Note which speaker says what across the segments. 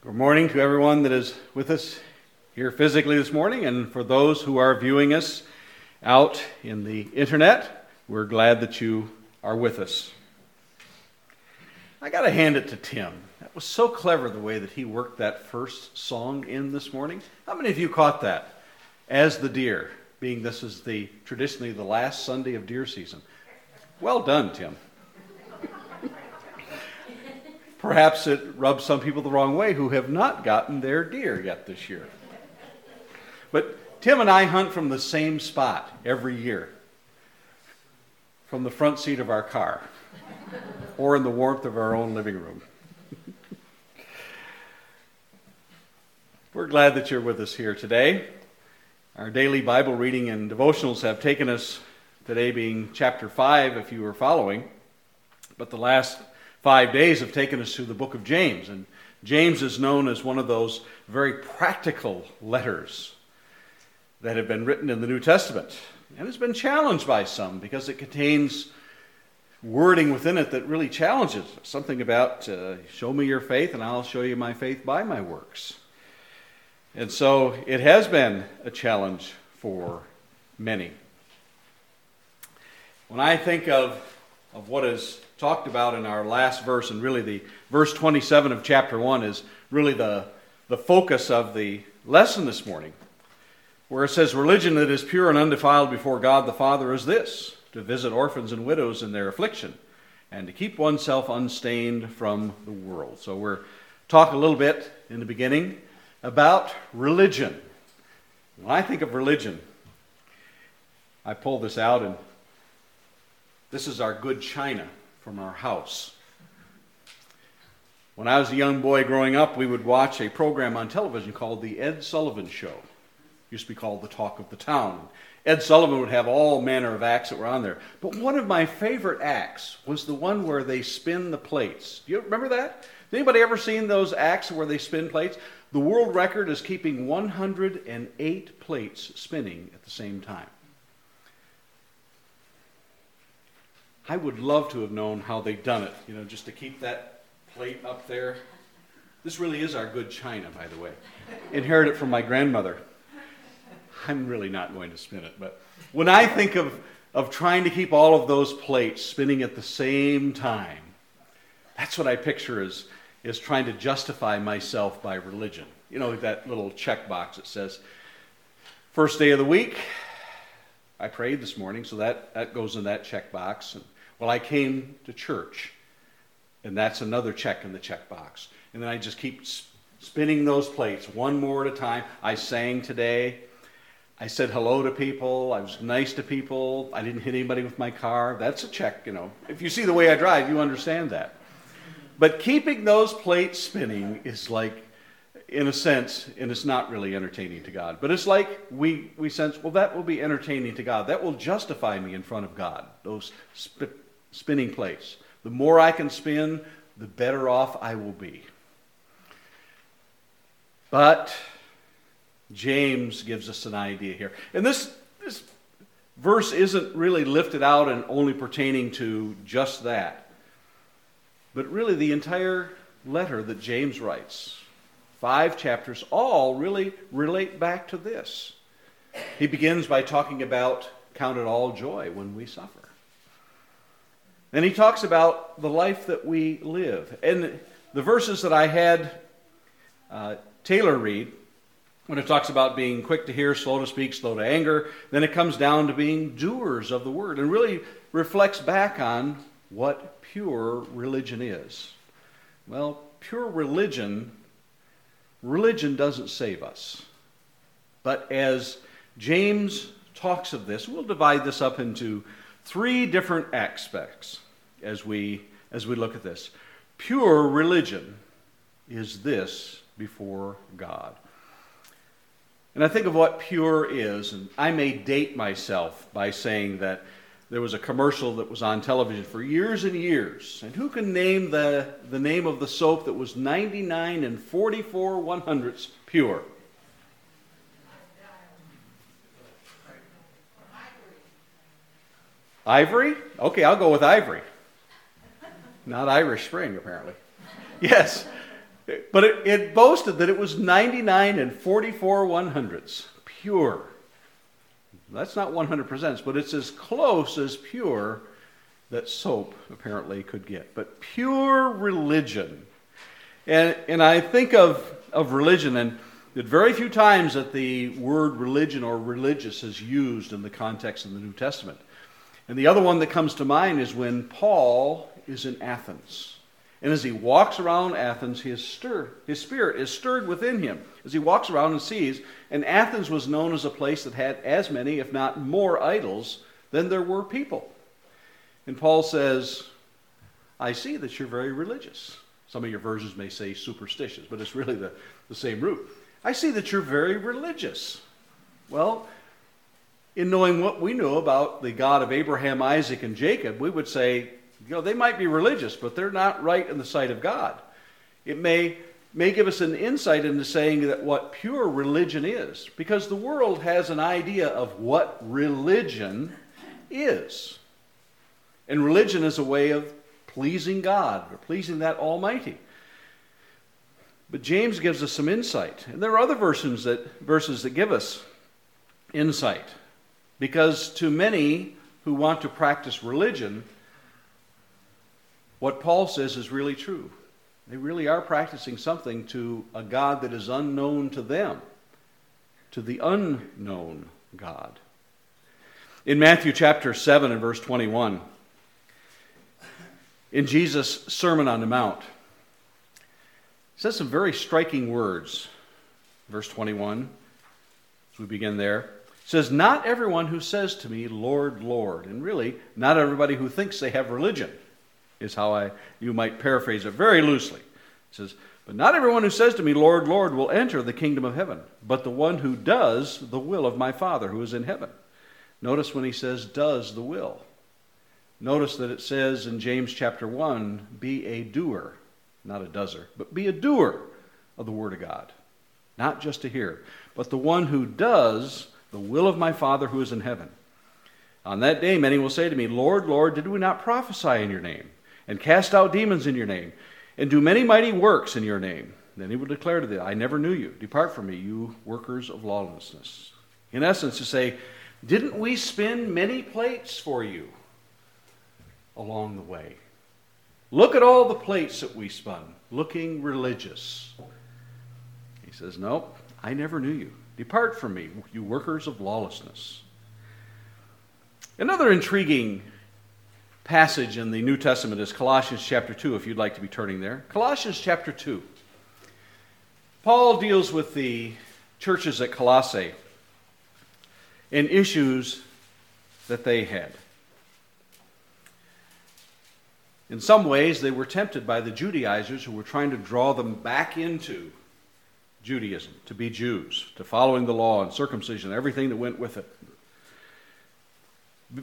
Speaker 1: Good morning to everyone that is with us here physically this morning, and for those who are viewing us out in the internet, we're glad that you are with us. I got to hand it to Tim. That was so clever the way that he worked that first song in this morning. How many of you caught that? As the deer, being this is the traditionally the last Sunday of deer season. Well done, Tim. Perhaps it rubs some people the wrong way who have not gotten their deer yet this year. But Tim and I hunt from the same spot every year from the front seat of our car or in the warmth of our own living room. We're glad that you're with us here today. Our daily Bible reading and devotionals have taken us, today being chapter 5, if you were following, but the last five days have taken us through the book of James. And James is known as one of those very practical letters that have been written in the New Testament. And it's been challenged by some because it contains wording within it that really challenges something about uh, show me your faith and I'll show you my faith by my works. And so it has been a challenge for many. When I think of, of what is talked about in our last verse, and really the verse 27 of chapter 1 is really the, the focus of the lesson this morning, where it says, Religion that is pure and undefiled before God the Father is this to visit orphans and widows in their affliction, and to keep oneself unstained from the world. So we're talking a little bit in the beginning about religion. When I think of religion, I pull this out, and this is our good china from our house. When I was a young boy growing up, we would watch a program on television called The Ed Sullivan Show. It used to be called The Talk of the Town. Ed Sullivan would have all manner of acts that were on there. But one of my favorite acts was the one where they spin the plates. Do you remember that? Anybody ever seen those acts where they spin plates? The world record is keeping 108 plates spinning at the same time. I would love to have known how they'd done it, you know, just to keep that plate up there. This really is our good china, by the way. Inherited from my grandmother. I'm really not going to spin it, but when I think of, of trying to keep all of those plates spinning at the same time, that's what I picture as, as trying to justify myself by religion. You know, that little check box that says, first day of the week, I prayed this morning, so that, that goes in that check box. And well, I came to church, and that's another check in the checkbox. And then I just keep spinning those plates one more at a time. I sang today. I said hello to people. I was nice to people. I didn't hit anybody with my car. That's a check, you know. If you see the way I drive, you understand that. But keeping those plates spinning is like, in a sense, and it's not really entertaining to God, but it's like we, we sense, well, that will be entertaining to God. That will justify me in front of God. Those sp- spinning plates. The more I can spin, the better off I will be. But James gives us an idea here. And this, this verse isn't really lifted out and only pertaining to just that, but really the entire letter that James writes, five chapters, all really relate back to this. He begins by talking about count it all joy when we suffer. And he talks about the life that we live. And the verses that I had uh, Taylor read, when it talks about being quick to hear, slow to speak, slow to anger, then it comes down to being doers of the word and really reflects back on what pure religion is. Well, pure religion, religion doesn't save us. But as James talks of this, we'll divide this up into three different aspects as we, as we look at this. Pure religion is this before God. And I think of what pure is, and I may date myself by saying that there was a commercial that was on television for years and years. And who can name the, the name of the soap that was 99 and 44 one hundredths pure? Ivory? Okay, I'll go with Ivory. Not Irish Spring, apparently. Yes. But it, it boasted that it was 99 and 44 one hundredths, pure. That's not 100%, but it's as close as pure that soap apparently could get. But pure religion. And, and I think of, of religion, and that very few times that the word religion or religious is used in the context of the New Testament. And the other one that comes to mind is when Paul is in Athens. And as he walks around Athens, his, stir, his spirit is stirred within him as he walks around and sees. And Athens was known as a place that had as many, if not more, idols than there were people. And Paul says, I see that you're very religious. Some of your versions may say superstitious, but it's really the, the same root. I see that you're very religious. Well, in knowing what we know about the God of Abraham, Isaac, and Jacob, we would say, you know, they might be religious, but they're not right in the sight of God. It may, may give us an insight into saying that what pure religion is, because the world has an idea of what religion is. And religion is a way of pleasing God or pleasing that Almighty. But James gives us some insight. And there are other verses that, verses that give us insight. Because to many who want to practice religion, what Paul says is really true. They really are practicing something to a God that is unknown to them, to the unknown God. In Matthew chapter 7 and verse 21, in Jesus' Sermon on the Mount, he says some very striking words. Verse 21, as we begin there, says, Not everyone who says to me, Lord, Lord, and really, not everybody who thinks they have religion is how I you might paraphrase it very loosely. It says, But not everyone who says to me, Lord, Lord, will enter the kingdom of heaven, but the one who does the will of my Father who is in heaven. Notice when he says does the will. Notice that it says in James chapter 1, be a doer, not a dozer, but be a doer of the word of God. Not just a hearer, but the one who does the will of my Father who is in heaven. On that day, many will say to me, Lord, Lord, did we not prophesy in your name? and cast out demons in your name, and do many mighty works in your name. Then he will declare to them, I never knew you. Depart from me, you workers of lawlessness. In essence, to say, Didn't we spin many plates for you along the way? Look at all the plates that we spun, looking religious. He says, Nope, I never knew you. Depart from me, you workers of lawlessness. Another intriguing passage in the New Testament is Colossians chapter 2, if you'd like to be turning there. Colossians chapter 2. Paul deals with the churches at Colossae and issues that they had. In some ways, they were tempted by the Judaizers who were trying to draw them back into Judaism, to be Jews, to following the law and circumcision, everything that went with it.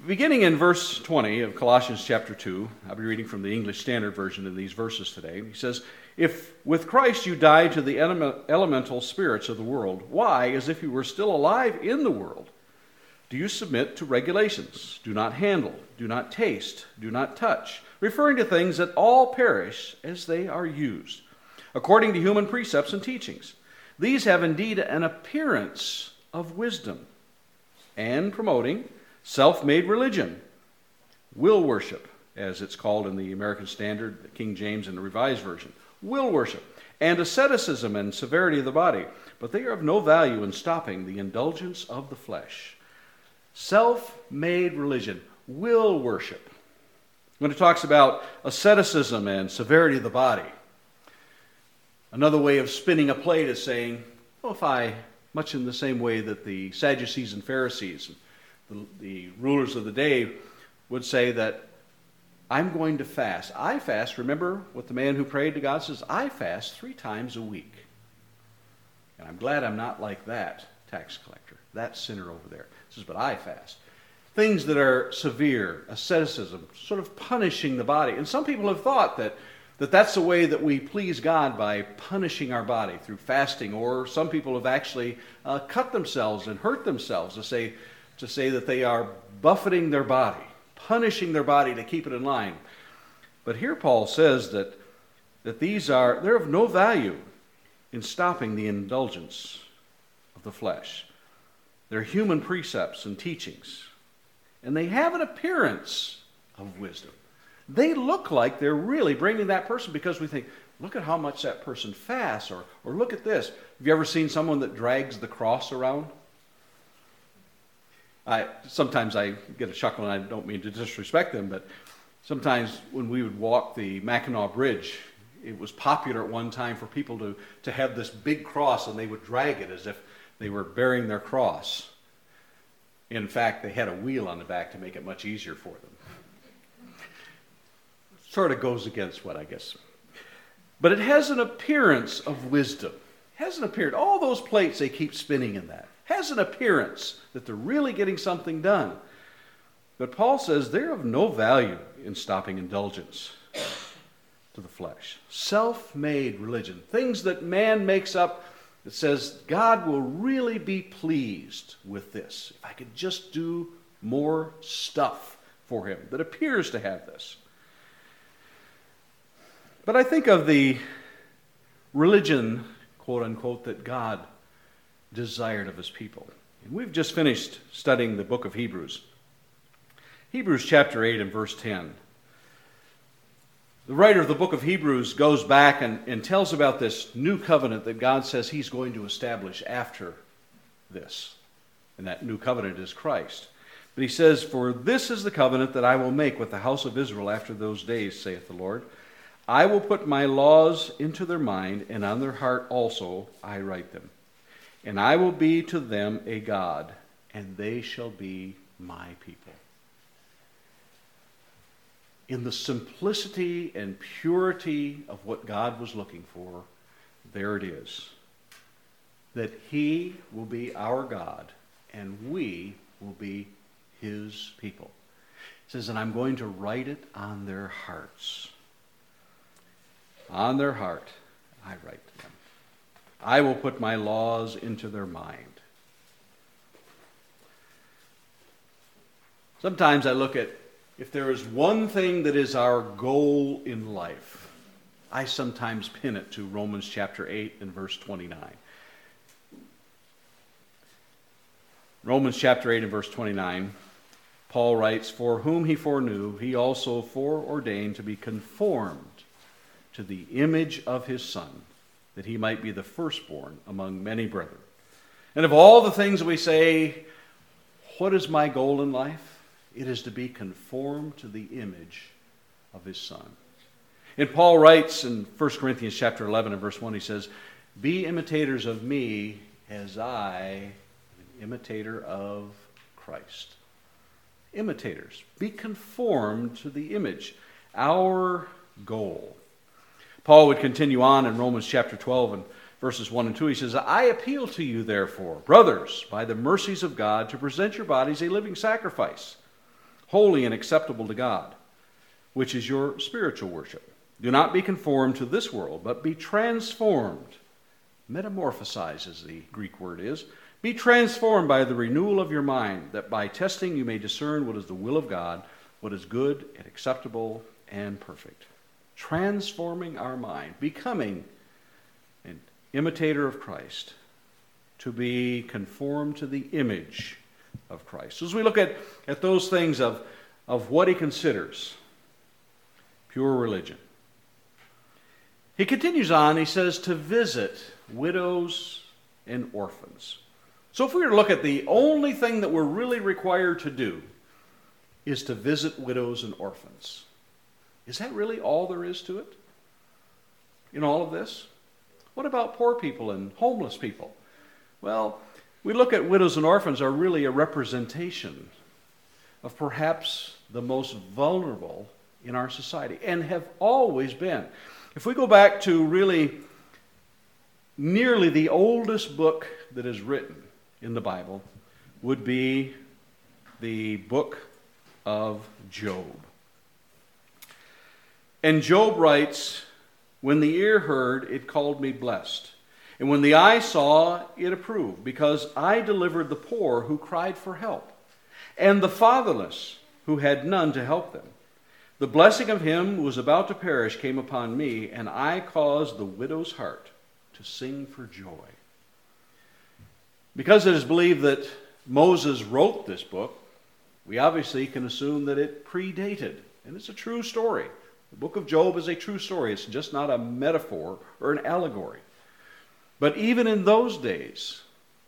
Speaker 1: Beginning in verse 20 of Colossians chapter 2, I'll be reading from the English Standard Version in these verses today. He says, If with Christ you died to the elemental spirits of the world, why, as if you were still alive in the world, do you submit to regulations? Do not handle, do not taste, do not touch, referring to things that all perish as they are used, according to human precepts and teachings. These have indeed an appearance of wisdom and promoting self made religion, will worship, as it's called in the American Standard, the King James, and the Revised Version, will worship, and asceticism and severity of the body, but they are of no value in stopping the indulgence of the flesh. Self made religion, will worship. When it talks about asceticism and severity of the body, another way of spinning a plate is saying, well, if I, much in the same way that the Sadducees and Pharisees the, the rulers of the day would say that I'm going to fast. I fast. Remember what the man who prayed to God says? I fast three times a week. And I'm glad I'm not like that tax collector, that sinner over there. He says, but I fast. Things that are severe, asceticism, sort of punishing the body. And some people have thought that, that that's the way that we please God by punishing our body through fasting. Or some people have actually uh, cut themselves and hurt themselves to say, to say that they are buffeting their body, punishing their body to keep it in line. But here Paul says that that these are, they're of no value in stopping the indulgence of the flesh. They're human precepts and teachings, and they have an appearance of wisdom. They look like they're really bringing that person because we think, look at how much that person fasts, or, or look at this. Have you ever seen someone that drags the cross around? I, sometimes I get a chuckle, and I don't mean to disrespect them, but sometimes when we would walk the Mackinac Bridge, it was popular at one time for people to, to have this big cross and they would drag it as if they were bearing their cross. In fact, they had a wheel on the back to make it much easier for them. Sort of goes against what I guess. But it has an appearance of wisdom. Has an appearance. All those plates they keep spinning in that has an appearance that they're really getting something done. But Paul says they're of no value in stopping indulgence to the flesh. Self made religion, things that man makes up that says God will really be pleased with this. If I could just do more stuff for him that appears to have this. But I think of the religion, quote unquote, that God desired of his people. And we've just finished studying the book of Hebrews. Hebrews chapter 8 and verse 10. The writer of the book of Hebrews goes back and, and tells about this new covenant that God says he's going to establish after this. And that new covenant is Christ. But he says, For this is the covenant that I will make with the house of Israel after those days, saith the Lord. I will put my laws into their mind, and on their heart also I write them. And I will be to them a God, and they shall be my people. In the simplicity and purity of what God was looking for, there it is. That He will be our God, and we will be His people. It says, and I'm going to write it on their hearts. On their heart, I write to them. I will put my laws into their mind. Sometimes I look at if there is one thing that is our goal in life, I sometimes pin it to Romans chapter 8 and verse 29. Romans chapter 8 and verse 29, Paul writes, For whom he foreknew, he also foreordained to be conformed to the image of his Son that he might be the firstborn among many brethren. And of all the things we say, what is my goal in life? It is to be conformed to the image of his son. And Paul writes in 1 Corinthians chapter 11 and verse 1, he says, Be imitators of me as I am an imitator of Christ. Imitators. Be conformed to the image. Our goal Paul would continue on in Romans chapter 12 and verses 1 and 2. He says, I appeal to you, therefore, brothers, by the mercies of God, to present your bodies a living sacrifice, holy and acceptable to God, which is your spiritual worship. Do not be conformed to this world, but be transformed. Metamorphosize, as the Greek word is. Be transformed by the renewal of your mind, that by testing you may discern what is the will of God, what is good and acceptable and perfect transforming our mind, becoming an imitator of Christ, to be conformed to the image of Christ. As we look at, at those things of, of what he considers pure religion, he continues on, he says, to visit widows and orphans. So if we were to look at the only thing that we're really required to do is to visit widows and orphans. Is that really all there is to it? In all of this? What about poor people and homeless people? Well, we look at widows and orphans are really a representation of perhaps the most vulnerable in our society and have always been. If we go back to really nearly the oldest book that is written in the Bible would be the book of Job. And Job writes, When the ear heard, it called me blessed. And when the eye saw, it approved, because I delivered the poor who cried for help, and the fatherless who had none to help them. The blessing of him who was about to perish came upon me, and I caused the widow's heart to sing for joy. Because it is believed that Moses wrote this book, we obviously can assume that it predated, and it's a true story. The book of Job is a true story, it's just not a metaphor or an allegory. But even in those days,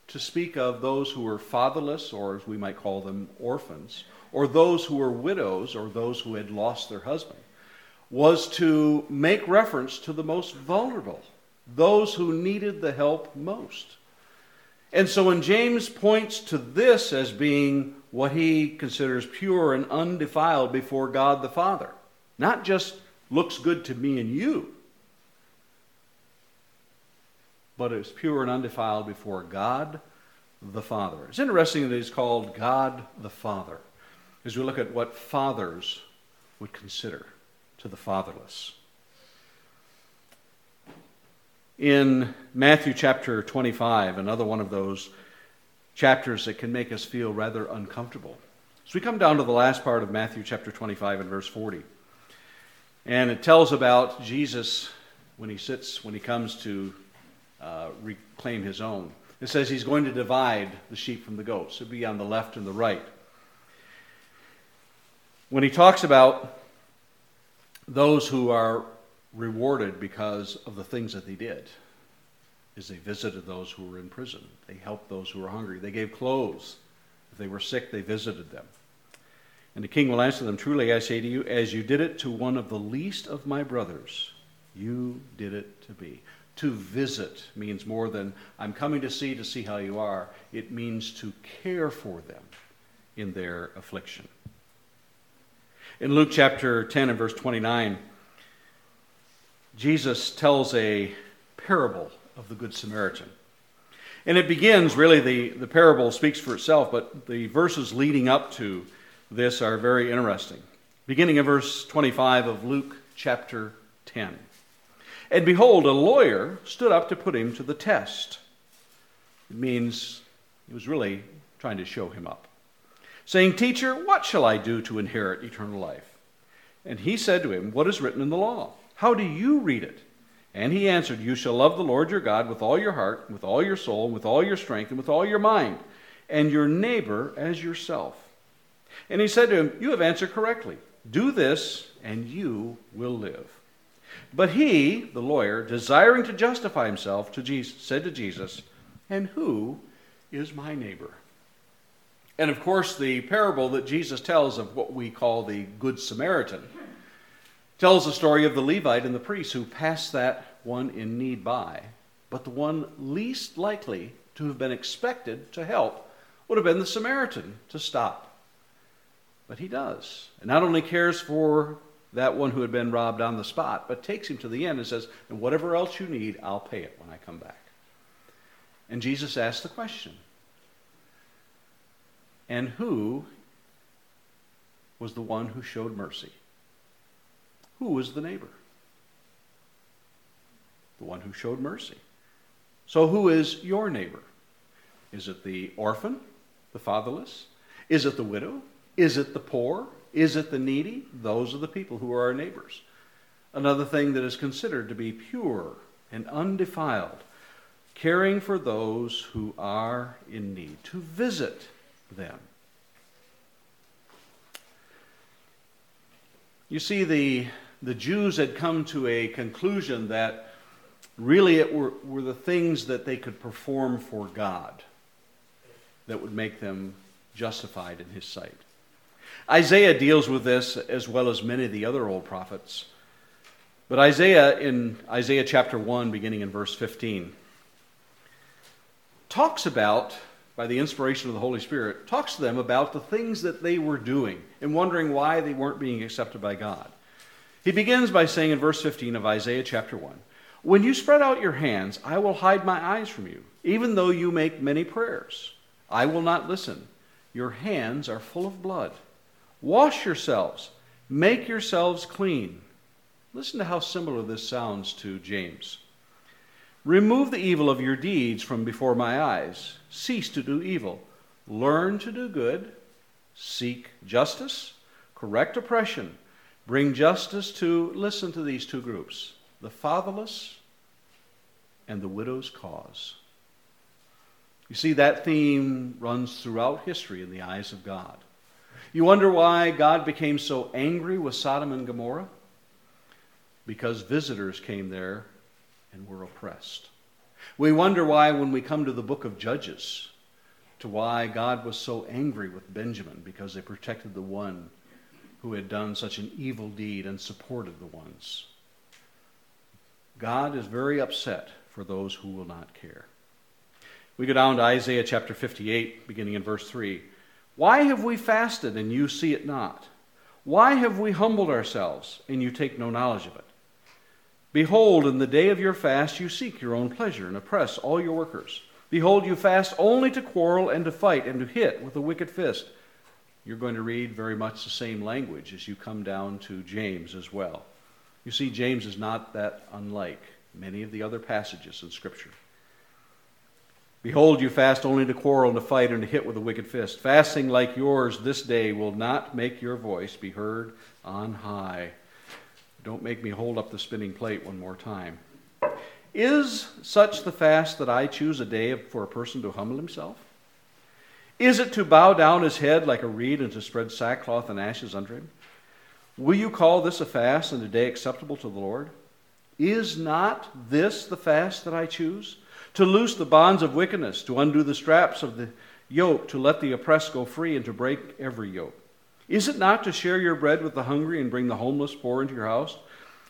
Speaker 1: to speak of those who were fatherless, or as we might call them, orphans, or those who were widows, or those who had lost their husband, was to make reference to the most vulnerable, those who needed the help most. And so when James points to this as being what he considers pure and undefiled before God the Father, not just looks good to me and you, but is pure and undefiled before God the Father. It's interesting that he's called God the Father as we look at what fathers would consider to the fatherless. In Matthew chapter 25, another one of those chapters that can make us feel rather uncomfortable. So we come down to the last part of Matthew chapter 25 and verse 40. And it tells about Jesus when he sits, when he comes to uh, reclaim his own. It says he's going to divide the sheep from the goats. It'll be on the left and the right. When he talks about those who are rewarded because of the things that they did, is they visited those who were in prison. They helped those who were hungry. They gave clothes. If they were sick, they visited them. And the king will answer them, Truly I say to you, as you did it to one of the least of my brothers, you did it to me. To visit means more than I'm coming to see to see how you are. It means to care for them in their affliction. In Luke chapter 10 and verse 29, Jesus tells a parable of the Good Samaritan. And it begins, really, the, the parable speaks for itself, but the verses leading up to this are very interesting. Beginning in verse 25 of Luke chapter 10. And behold, a lawyer stood up to put him to the test. It means he was really trying to show him up saying, Teacher, what shall I do to inherit eternal life? And he said to him, What is written in the law? How do you read it? And he answered, You shall love the Lord your God with all your heart, with all your soul, with all your strength, and with all your mind, and your neighbor as yourself. And he said to him, You have answered correctly. Do this, and you will live. But he, the lawyer, desiring to justify himself, to Jesus, said to Jesus, And who is my neighbor? And of course, the parable that Jesus tells of what we call the Good Samaritan tells the story of the Levite and the priest who passed that one in need by. But the one least likely to have been expected to help would have been the Samaritan to stop. But he does. And not only cares for that one who had been robbed on the spot, but takes him to the end and says, And whatever else you need, I'll pay it when I come back. And Jesus asks the question and who was the one who showed mercy? Who was the neighbor? The one who showed mercy. So, who is your neighbor? Is it the orphan, the fatherless? Is it the widow? Is it the poor? Is it the needy? Those are the people who are our neighbors. Another thing that is considered to be pure and undefiled, caring for those who are in need, to visit them. You see, the, the Jews had come to a conclusion that really it were, were the things that they could perform for God that would make them justified in His sight. Isaiah deals with this as well as many of the other old prophets. But Isaiah, in Isaiah chapter 1, beginning in verse 15, talks about by the inspiration of the Holy Spirit, talks to them about the things that they were doing and wondering why they weren't being accepted by God. He begins by saying in verse 15 of Isaiah chapter 1 When you spread out your hands, I will hide my eyes from you, even though you make many prayers. I will not listen. Your hands are full of blood. Wash yourselves, make yourselves clean. Listen to how similar this sounds to James. Remove the evil of your deeds from before my eyes. Cease to do evil. Learn to do good. Seek justice. Correct oppression. bring justice to, listen to these two groups the fatherless and the widow's cause. You see, that theme runs throughout history in the eyes of God. You wonder why God became so angry with Sodom and Gomorrah? Because visitors came there and were oppressed. We wonder why, when we come to the book of Judges, to why God was so angry with Benjamin because they protected the one who had done such an evil deed and supported the ones. God is very upset for those who will not care. We go down to Isaiah chapter 58, beginning in verse 3. Why have we fasted and you see it not? Why have we humbled ourselves and you take no knowledge of it? Behold, in the day of your fast you seek your own pleasure and oppress all your workers. Behold, you fast only to quarrel and to fight and to hit with a wicked fist. You're going to read very much the same language as you come down to James as well. You see, James is not that unlike many of the other passages in Scripture. Behold, you fast only to quarrel and to fight and to hit with a wicked fist. Fasting like yours this day will not make your voice be heard on high. Don't make me hold up the spinning plate one more time. Is such the fast that I choose a day for a person to humble himself? Is it to bow down his head like a reed and to spread sackcloth and ashes under him? Will you call this a fast and a day acceptable to the Lord? Is not this the fast that I choose? To loose the bonds of wickedness, to undo the straps of the yoke, to let the oppressed go free, and to break every yoke. Is it not to share your bread with the hungry and bring the homeless poor into your house?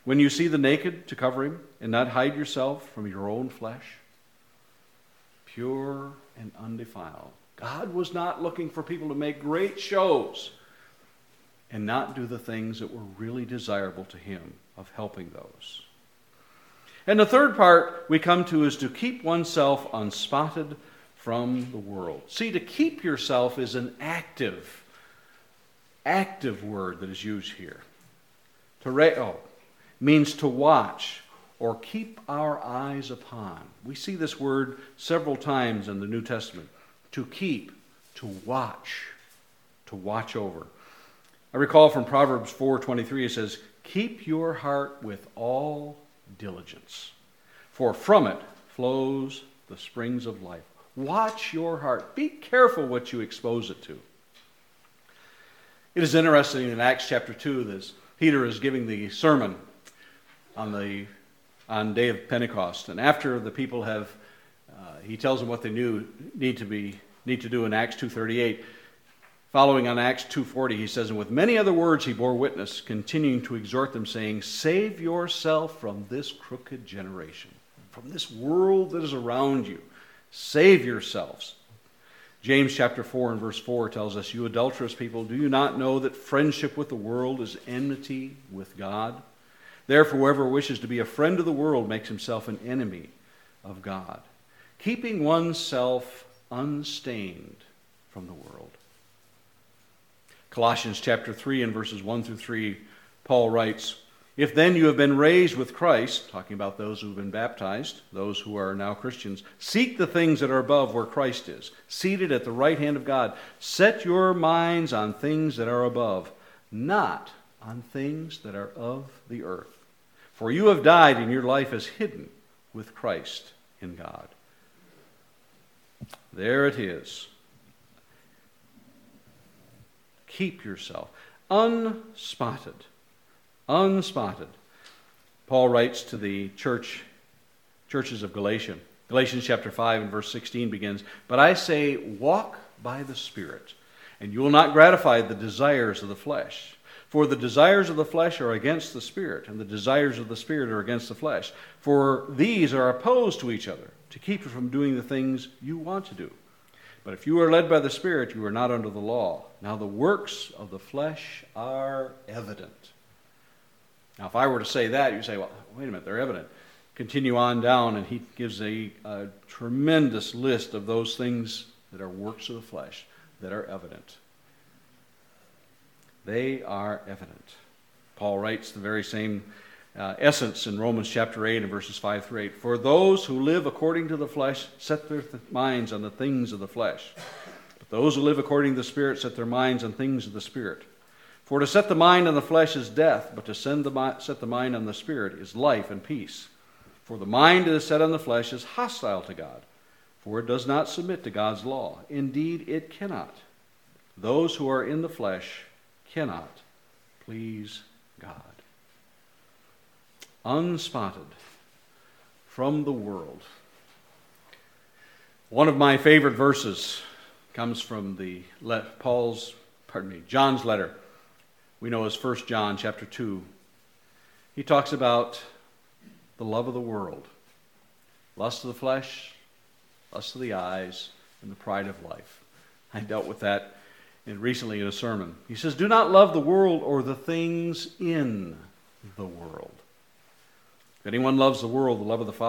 Speaker 1: When you see the naked, to cover him, and not hide yourself from your own flesh? Pure and undefiled. God was not looking for people to make great shows and not do the things that were really desirable to Him of helping those. And the third part we come to is to keep oneself unspotted from the world. See, to keep yourself is an active, active word that is used here. To reo oh, means to watch or keep our eyes upon. We see this word several times in the New Testament. To keep, to watch, to watch over. I recall from Proverbs 4:23 it says, "Keep your heart with all diligence, for from it flows the springs of life. Watch your heart. Be careful what you expose it to. It is interesting in Acts chapter 2 that Peter is giving the sermon on the on day of Pentecost. And after the people have, uh, he tells them what they knew need to be need to do in Acts 2:38. Following on Acts 2:40, he says, "And with many other words he bore witness, continuing to exhort them, saying, Save yourself from this crooked generation, from this world that is around you. Save yourselves." James chapter 4 and verse 4 tells us, You adulterous people, do you not know that friendship with the world is enmity with God? Therefore, whoever wishes to be a friend of the world makes himself an enemy of God. Keeping oneself unstained from the world. Colossians chapter 3 and verses 1 through 3, Paul writes, If then you have been raised with Christ, talking about those who have been baptized, those who are now Christians, seek the things that are above where Christ is, seated at the right hand of God. Set your minds on things that are above, not on things that are of the earth. For you have died, and your life is hidden with Christ in God. There it is. Keep yourself unspotted. Unspotted. Paul writes to the church churches of Galatia. Galatians chapter 5 and verse 16 begins, "But I say, walk by the Spirit, and you will not gratify the desires of the flesh. For the desires of the flesh are against the Spirit, and the desires of the Spirit are against the flesh. For these are opposed to each other, to keep you from doing the things you want to do. But if you are led by the Spirit, you are not under the law. Now the works of the flesh are evident. Now, if I were to say that, you say, well, wait a minute, they're evident. Continue on down, and he gives a, a tremendous list of those things that are works of the flesh that are evident. They are evident. Paul writes the very same uh, essence in Romans chapter 8 and verses 5 through 8. For those who live according to the flesh set their th- minds on the things of the flesh. But those who live according to the Spirit set their minds on things of the Spirit. For to set the mind on the flesh is death, but to the, set the mind on the spirit is life and peace. For the mind that is set on the flesh is hostile to God, for it does not submit to God's law. Indeed, it cannot. Those who are in the flesh cannot please God. Unspotted from the world. One of my favorite verses comes from the Paul's, pardon me, John's letter. We know as 1 John chapter 2. He talks about the love of the world, lust of the flesh, lust of the eyes, and the pride of life. I dealt with that in, recently in a sermon. He says, Do not love the world or the things in the world. If anyone loves the world, the love of the Father